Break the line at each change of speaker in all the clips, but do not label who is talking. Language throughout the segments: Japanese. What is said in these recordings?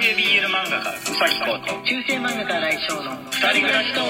系 BL 漫画家うさぎこと
中世漫画家来翔の
二人暮らしトー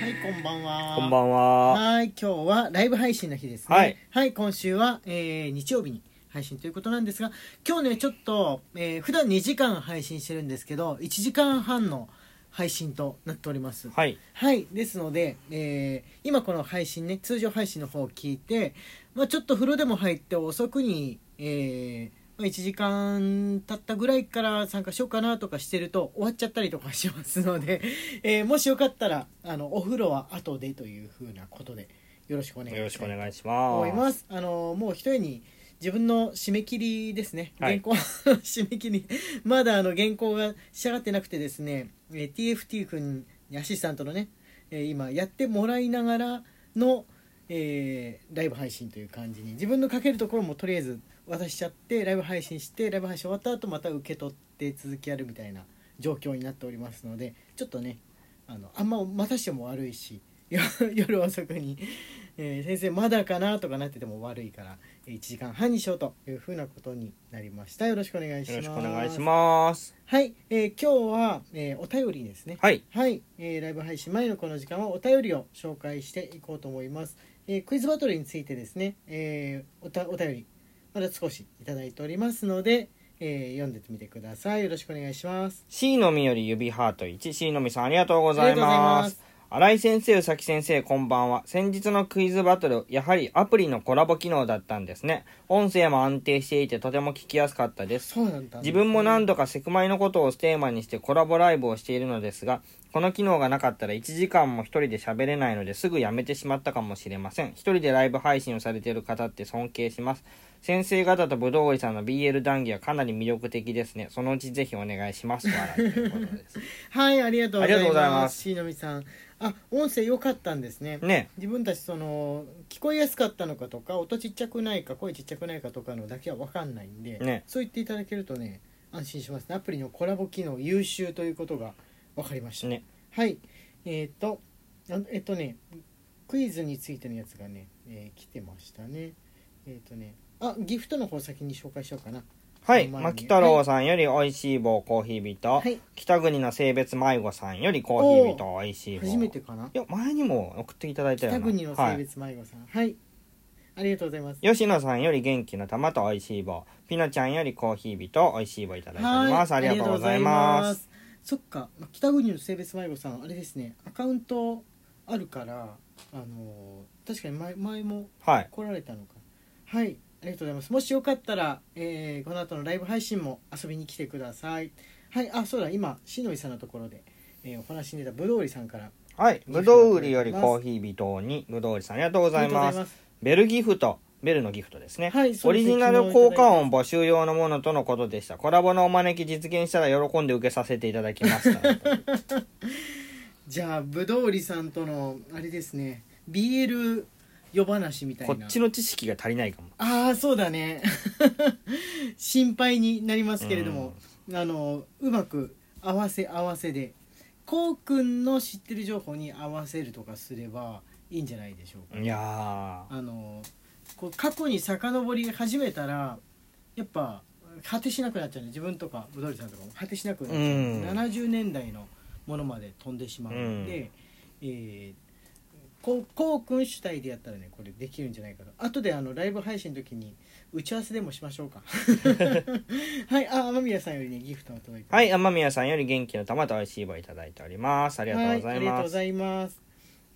はいこんばんは。
こんばんは。
はい今日はライブ配信の日ですね。
はい、
今週は、えー日曜日に配信ということなんですが今日ねちょっと、えー普段2時間配信してるんですけど1時間半の配信となっております。
はい。
はいですので、えー今この配信ね通常配信の方を聞いて、まあ、ちょっと風呂でも入って遅くに、えーまあ、1時間経ったぐらいから参加しようかなとかしてると終わっちゃったりとかしますので、えーもしよかったらあのお風呂は後でというふうなことでよろしくお願い
します。
あのもう一重に自分の締め切りですね、
はい。
原稿の締め切り。まだあの原稿が仕上がってなくてですね、えー TFT 君にアシスタントのね、えー今やってもらいながらの、えーライブ配信という感じに自分の書けるところもとりあえず渡しちゃってライブ配信してライブ配信終わった後また受け取って続きやるみたいな状況になっておりますのでちょっとねあのあんま待たしても悪いしよ 夜遅くに、えー先生まだかなとかなってても悪いから1時間半にしようというふうなことになりました。よろしくお願いします。
よろしくお願いします。
はい、えー今日は、えーお便りですね。
はい。
はい、えーライブ配信前のこの時間はお便りを紹介していこうと思います、えークイズバトルについてですね、えーおたお便りまだ少しいただいておりますので、えー読んでみてくださいよろしくお願いします
C のみより指ハート1、C のみさんありがとうございま。
ます
新井先生、宇崎先生、こんばんは。先日のクイズバトル、やはりアプリのコラボ機能だったんですね。音声も安定していてとても聞きやすかったです。
そうなんだんですね
自分も何度かセクマイのことをテーマにしてコラボライブをしているのですが、この機能がなかったら1時間も一人で喋れないのですぐやめてしまったかもしれません。一人でライブ配信をされている方って尊敬します。先生方とぶどうおりさんの BL 談義はかなり魅力的ですね。そのうちぜひお願いします。笑いということです。
はいありがとうござい
ありがとうござい
ま
ますす
しのみさんあ音声良かったんですね
ね。
自分たちその聞こえやすかったのかとか音ちっちゃくないか声ちっちゃくないかとかのだけは分かんないんで、
ね
そう言っていただけるとね安心しますねアプリのコラボ機能優秀ということが分かりました、
ね。
はいえっ、とあえっ、とねクイズについてのやつがね、えー来てましたねえっ、とねあギフトの方先に紹介しようかな
はい。牧太郎さんより美味しい棒コーヒー人。
はい
北国の性別迷子さんよりコーヒー人美味しい棒。
初めてかない
や、前にも送っていただいたよな。
北国の
はい
性別迷子さんはい、ありがとうございます
吉野さんより元気の玉と美味しい棒。ピノちゃんよりコーヒー人美味しい棒いただいております。ありがとうございます。
そっかまあ北国の性別迷子さんあれですねアカウントあるからあのー確かに前前も
はい。
来られたのかはいありがとうございますもしよかったら、えーこの後のライブ配信も遊びに来てくださいはいあそうだ今しのいさんのところで、えーお話に出たぶどう売りさんから
はい。ぶどう売りよりコーヒー人に、ぶどう売りさんありがとうございます。ベルギフト。ベルのギフトですね。
はい
オリジナル効果音募集用のものとのことでした。コラボのお招き実現したら喜んで受けさせていただきました。
じゃあぶどう売りさんとのあれですね BL 夜話みたいな。
こっちの知識が足りないかも。
ああそうだね。心配になりますけれども、あのうまく合わせ合わせでこうくんの知ってる情報に合わせるとかすればいいんじゃないでしょうか。
いや
あのこう過去に遡り始めたらやっぱ果てしなくなっちゃうね。自分とかぶどりさんとかも。果てしなくなっちゃう、
うん。
70年代のものまで飛んでしまうので、えーこうこうくん主体でやったらねこれできるんじゃないかと後であのライブ配信の時に打ち合わせでもしましょうか はいあ天宮さんよりねギフトが届いて
ー。はい。天宮さんより元気の玉と美味しい棒いただいております。ありがとうござ
はい、あ
います。
りがとうございます。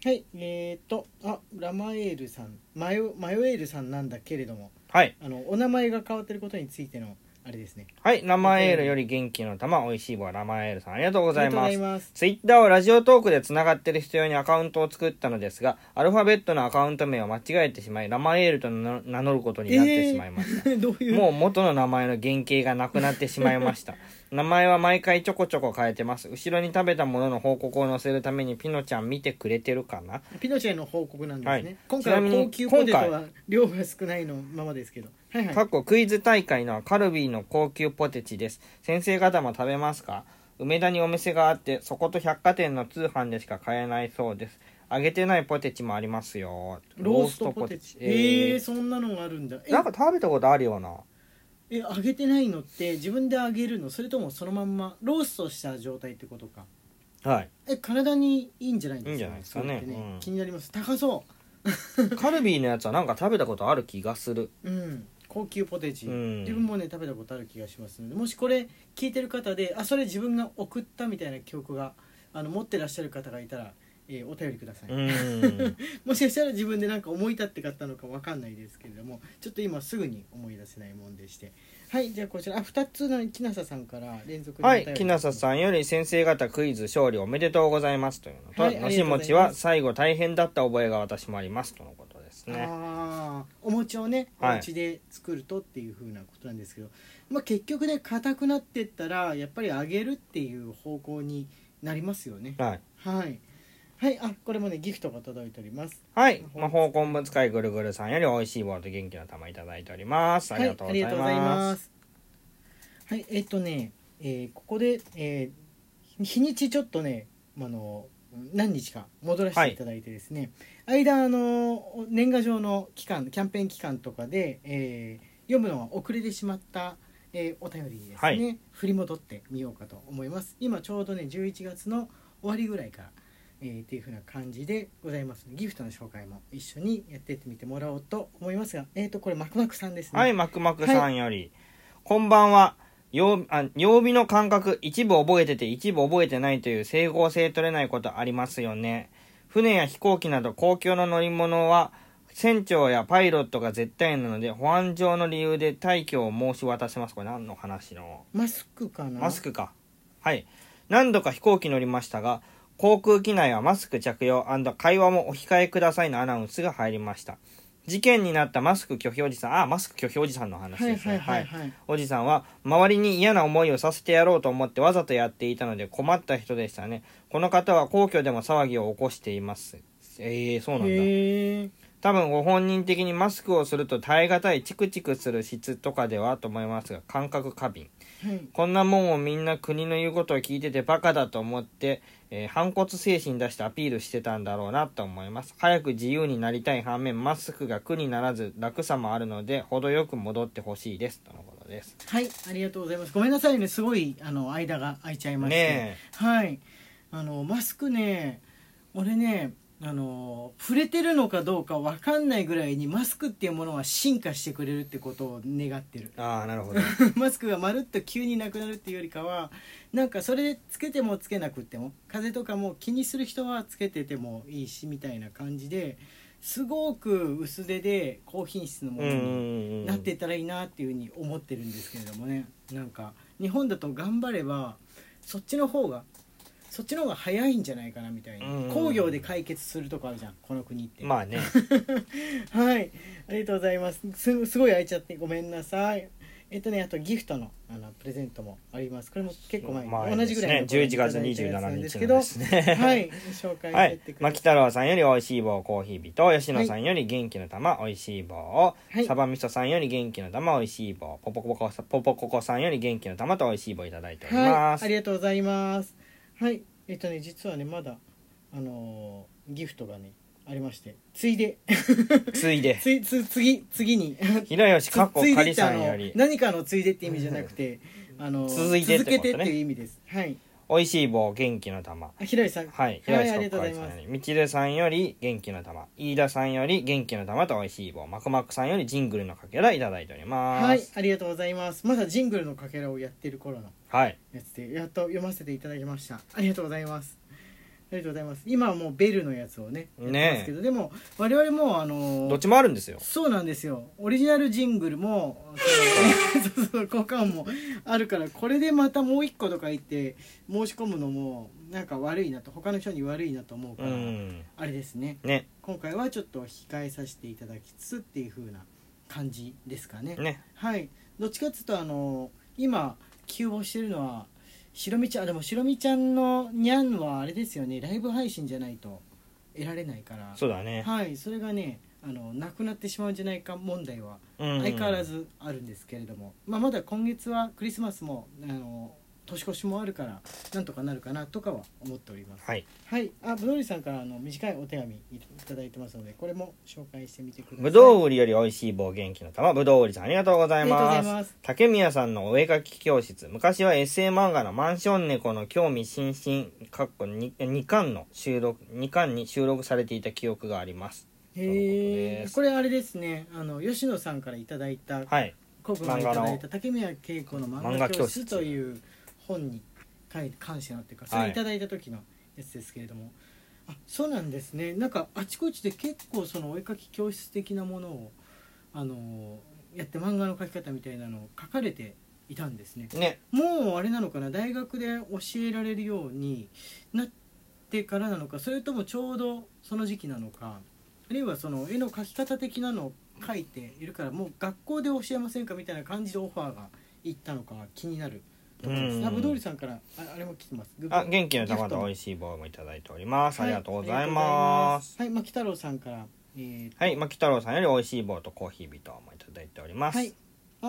はい、えー、と、あ、ラマエールさん、マヨ、マヨエールさんなんだけれども、
はい。
あの、お名前が変わってることについての、あれですね。
はい。ラマエールより元気の玉、美味しい棒、ラマエールさん、ありがとうございます。ツイッターはラジオトークで繋がってる人用にアカウントを作ったのですが、アルファベットのアカウント名を間違えてしまい、ラマエールと名名乗ることになってしまいました。
どういう？
もう元の名前の原型がなくなってしまいました。名前は毎回ちょこちょこ変えてます。後ろに食べたものの報告を載せるためにピノちゃん見てくれてるかな？
ピノチェの報告なんですね。
はい
今回は高級ポテトは量が少ないのままですけど。はいはい。
過去クイズ大会のカルビーの高級ポテチです。先生方も食べますか？梅田にお店があって、そこと百貨店の通販でしか買えないそうです。揚げてないポテチもありますよ。
ローストポテチ。え
え
ー、そんなのがあるんだ。え。
なんか食べたことあるような。
え揚げてないのって自分で揚げるの？それともそのまんまローストした状態ってことか？
はい。
え体にいいんじゃないですか？
いいんじゃないですかね。
それって
うん。
気になります。高そ
カルビーのやつはなんか食べたことある気がする。
ううん高級ポテチ、
うん。
自分もね食べたことある気がしますので。もしこれ聞いてる方であそれ自分が送ったみたいな記憶があの持ってらっしゃる方がいたら、えーお便りください、
うん。
もしかしたら自分でなんか思い立って買ったのかわかんないですけれどもちょっと今すぐに思い出せないもんでして。はいじゃあこちら。あ2つの木下さんから連続
はい木下さんより先生方クイズ勝利おめでとうございますというのと、
はいあ
のしもちは最後大変だった覚えが私もありますとのことですね。
ああお餅をねお
はい。
家で作るとっていう風なことなんですけど、まあ、結局ね硬くなってったらやっぱり揚げるっていう方向になりますよね。
はい。
はい。はいあこれもねギフトが届いております。
はい。魔法昆布使いぐるぐるさんより美味しい棒と元気の玉いただいております。ありがとうござい
はい、ありがとうござい
ま
ますす。はいえっとね、えーここで、えー日にちちょっとねあの何日か戻らせていただいてですね、間あの年賀状の期間キャンペーン期間とかで、えー読むのが遅れてしまった、えーお便りですね、
はい。
振り戻ってみようかと思います。今ちょうどね11月の終わりぐらいからえーっていう風な感じでございますギフトの紹介も一緒にやってってみてもらおうと思いますがえっ、とこれマクマクさんですね。
はいマクマクさんより、こんばんは曜あ曜日の感覚一部覚えてて一部覚えてないという整合性取れないことありますよね。船や飛行機など公共の乗り物は船長やパイロットが絶対なので保安上の理由で退去を申し渡します。これ何の話の？
マスクかな？
マスクか。はい。何度か飛行機乗りましたが航空機内はマスク着用会話もお控えくださいのアナウンスが入りました事件になったマスク拒否おじさん。あマスク拒否おじさんの話
はい
ですね
はい。
おじさんは周りに嫌な思いをさせてやろうと思ってわざとやっていたので困った人でしたね。この方は皇居でも騒ぎを起こしています。ええそうなんだ。多分ご本人的にマスクをすると耐え難いチクチクする質とかではと思いますが感覚過敏。
はい
こんなもんをみんな国の言うことを聞いててバカだと思って、えー反骨精神出してアピールしてたんだろうなと思います。早く自由になりたい反面マスクが苦にならず楽さもあるので程よく戻ってほしいです。とのことです。
はいありがとうございます。ごめんなさいね。すごいあの間が空いちゃいまして、
ね
はい。あのマスクね俺ねあの触れてるのかどうかわかんないぐらいにマスクっていうものは進化してくれるってことを願ってる。
えああなるほど。
マスクがまるっと急になくなるっていうよりかはなんかそれでつけてもつけなくっても風邪とかも気にする人はつけててもいいしみたいな感じですごく薄手で高品質のものに
うん
なっていったらいいなっていうふうに思ってるんですけれどもね。なんか日本だと頑張ればそっちの方がそっちの方が早いんじゃないかなみたい
うん
な工業で解決するとこあるじゃんこの国って。
まあね
はい、ありがとうございます。すすごい空いちゃってごめんなさい。えっとね、あとギフトのあのプレゼントもあります。これも結構前に、
まあ
同じぐらいの
ですね11月
頃にいただいたやつなん
27
ですけど、
ね
はい、紹介
はい
してってください。
牧太郎さんより美味しい棒コーヒー人吉野さんより元気の玉美味しい棒を、
はい
サバみそさんより元気の玉美味しい棒ポポココさポポココさんより元気の玉と美味しい棒いただいており
はい、
ます、
ありがとうございます。はい、えっとね、実はね、まだあのーギフトがねありまして、ついで、
ついで。
ついつ次次に。
平吉かっこ
ついでって
さんより。
何かのついでって意味じゃなくて、あの
続いてってことね。
続けてっていう意味です。はい。
美味しい棒元気の玉。
あ、ひろゆさん。
はい、
はい、
平吉かっこかりさん
がとうございます。
よ。り。みちるさんより元気の玉。飯田さんより元気の玉と美味しい棒。マクマクさんよりジングルのかけらいただいております。
はい、ありがとうございます。まだジングルのかけらをやってる頃の
はい
やつで、やっと読ませていただきました。ありがとうございます。ありがとうございます。今はもうベルのやつをね、やってますけど、でも我々もあの
どっちもあるんですよ
そうなんですよ。オリジナルジングルも、そう そうそう、交換もあるから、これでまたもう一個とか言って申し込むのもなんか悪いなと、他の人に悪いなと思う
う
から、
ん
あれですね。
ね
今回はちょっと控えさせていただきつつっていう風な感じですかね。
ね
はいどっちかっていうとあの今急募してるのはしろみちゃんあでもしろみちゃんのにゃんはあれですよね。ライブ配信じゃないと得られないから。
そうだね。
はいそれがねあのなくなってしまうんじゃないか問題は
相
相変わらずあるんですけれども、まあ、まだ今月はクリスマスもあの年越しもあるからなんとかなるかなとかは思っております。
はい。
はい。あぶどうりさんからあの短いお手紙いただいてますのでこれも紹介してみてください。
ぶどう売りより美味しい棒元気の玉。ぶどう売りさんありがとうございます。竹宮さんのお絵描き教室。昔はエッセイ漫画のマンション猫の興味津々。かっこ 2, 2巻の収録2巻に収録されていた記憶があります。
へえこれあれですね。あの吉野さんからいただいた
はい。
コブがいただいた竹宮恵子の漫画教室という本に書いて関してのっていうかそれいただいた時のやつですけれども、あそうなんですね。なんかあちこちで結構そのお絵描き教室的なものをあのやって漫画の描き方みたいなのを書かれていたんですね。
ね。
もうあれなのかな？大学で教えられるようになってからなのかそれともちょうどその時期なのか。あるいはその絵の描き方的なのを書いているからもう学校で教えませんか？みたいな感じでオファーがいったのか気になるところです
うん。
あぶどうりさんからああれも来てます。
あ元気の玉と美
い
味しい棒もいただいております、ありがとうございます。
はい。牧太郎さんからえーと。
はい。牧太郎さんより美味しい棒とコーヒービトもいただいております。
はい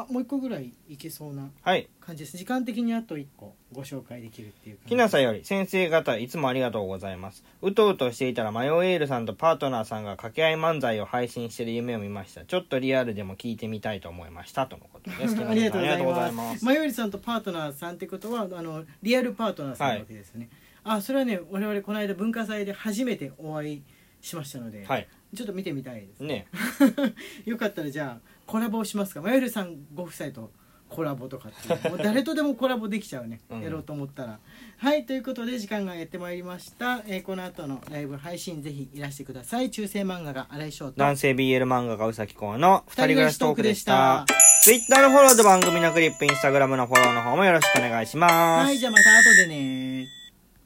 あもう一個ぐらいいけそうな
はい。
感じです。時間的にあと一個ご紹介できるっていう感じ。
きなさより先生方いつもありがとうございます。うとうとしていたらマヨエールさんとパートナーさんが掛け合い漫才を配信している夢を見ました。ちょっとリアルでも聞いてみたいと思いましたとのことです
ありがとうございま。
ます。す
マヨリさんとパートナーさんってことは、あのリアルパートナーさんなわけですよね。あ、それはね、我々この間文化祭で初めてお会いしましたので、
はい。
ちょっと見てみたいです。
ね。
よかったらじゃあコラボしますか？マヨリさんご夫妻とコラボとかっていう、もう誰とでもコラボできちゃうね。
うん
やろうと思ったら。はい、ということで時間がやってまいりました。えーこの後のライブ配信ぜひいらしてください。中世漫画が荒井翔と。
男性 BL 漫画家うさきこうの二人暮らしトークでした Twitter のフォローと番組のクリップ Instagram のフォローの方もよろしくお願いします、
はい、じゃあまた後でね